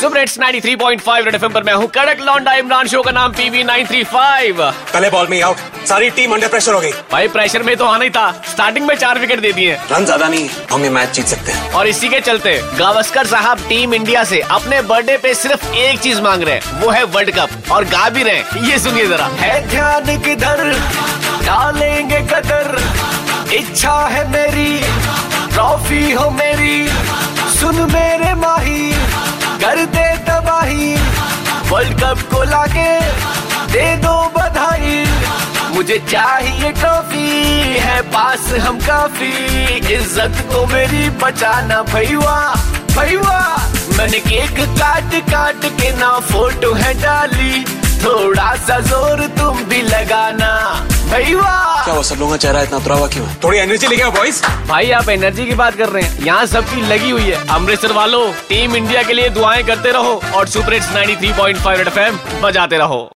Super hits 93.5 red FM पर मैं हूँ कड़क लौंडा इमरान शो का नाम पीवी 935 पहले बॉल में आउट सारी टीम अंडर प्रेशर हो गई। भाई प्रेशर में तो आना ही था। स्टार्टिंग में चार विकेट दे दिए। रन ज़्यादा नहीं हम ये मैच जीत सकते हैं। और इसी के चलते गावस्कर साहब टीम इंडिया से अपने बर्थडे पे सिर्फ़ एक चीज़ मांग रहे हैं वो है वर्ल्ड कप और गा भी रहे ये सुनिए जरा। है ध्यान किधर डालेंगे कदर। इच्छा है मेरी ट्रॉफी हो मेरी। सुन मेरे माही कर दे तबाही। वर्ल्ड कप को लाके दे दो बधाई। मुझे चाहिए ट्रॉफी है पास हम काफ़ी। इज़्ज़त तो मेरी बचाना भैया भैया। मैंने केक काट काट के ना फ़ोटो है डाली। थोड़ा सा ज़ोर तुम भी लगाना, भैया। क्या वो सब लोगों का चेहरा इतना उतरा हुआ क्यों है? थोड़ी एनर्जी लेके आओ बॉयज़ भाई आप एनर्जी की बात कर रहे हैं। यहाँ सबकी लगी हुई है। अमृतसर वालों टीम इंडिया के लिए दुआएँ करते रहो और सुपर हिट्स 93.5 एफएम बजाते रहो।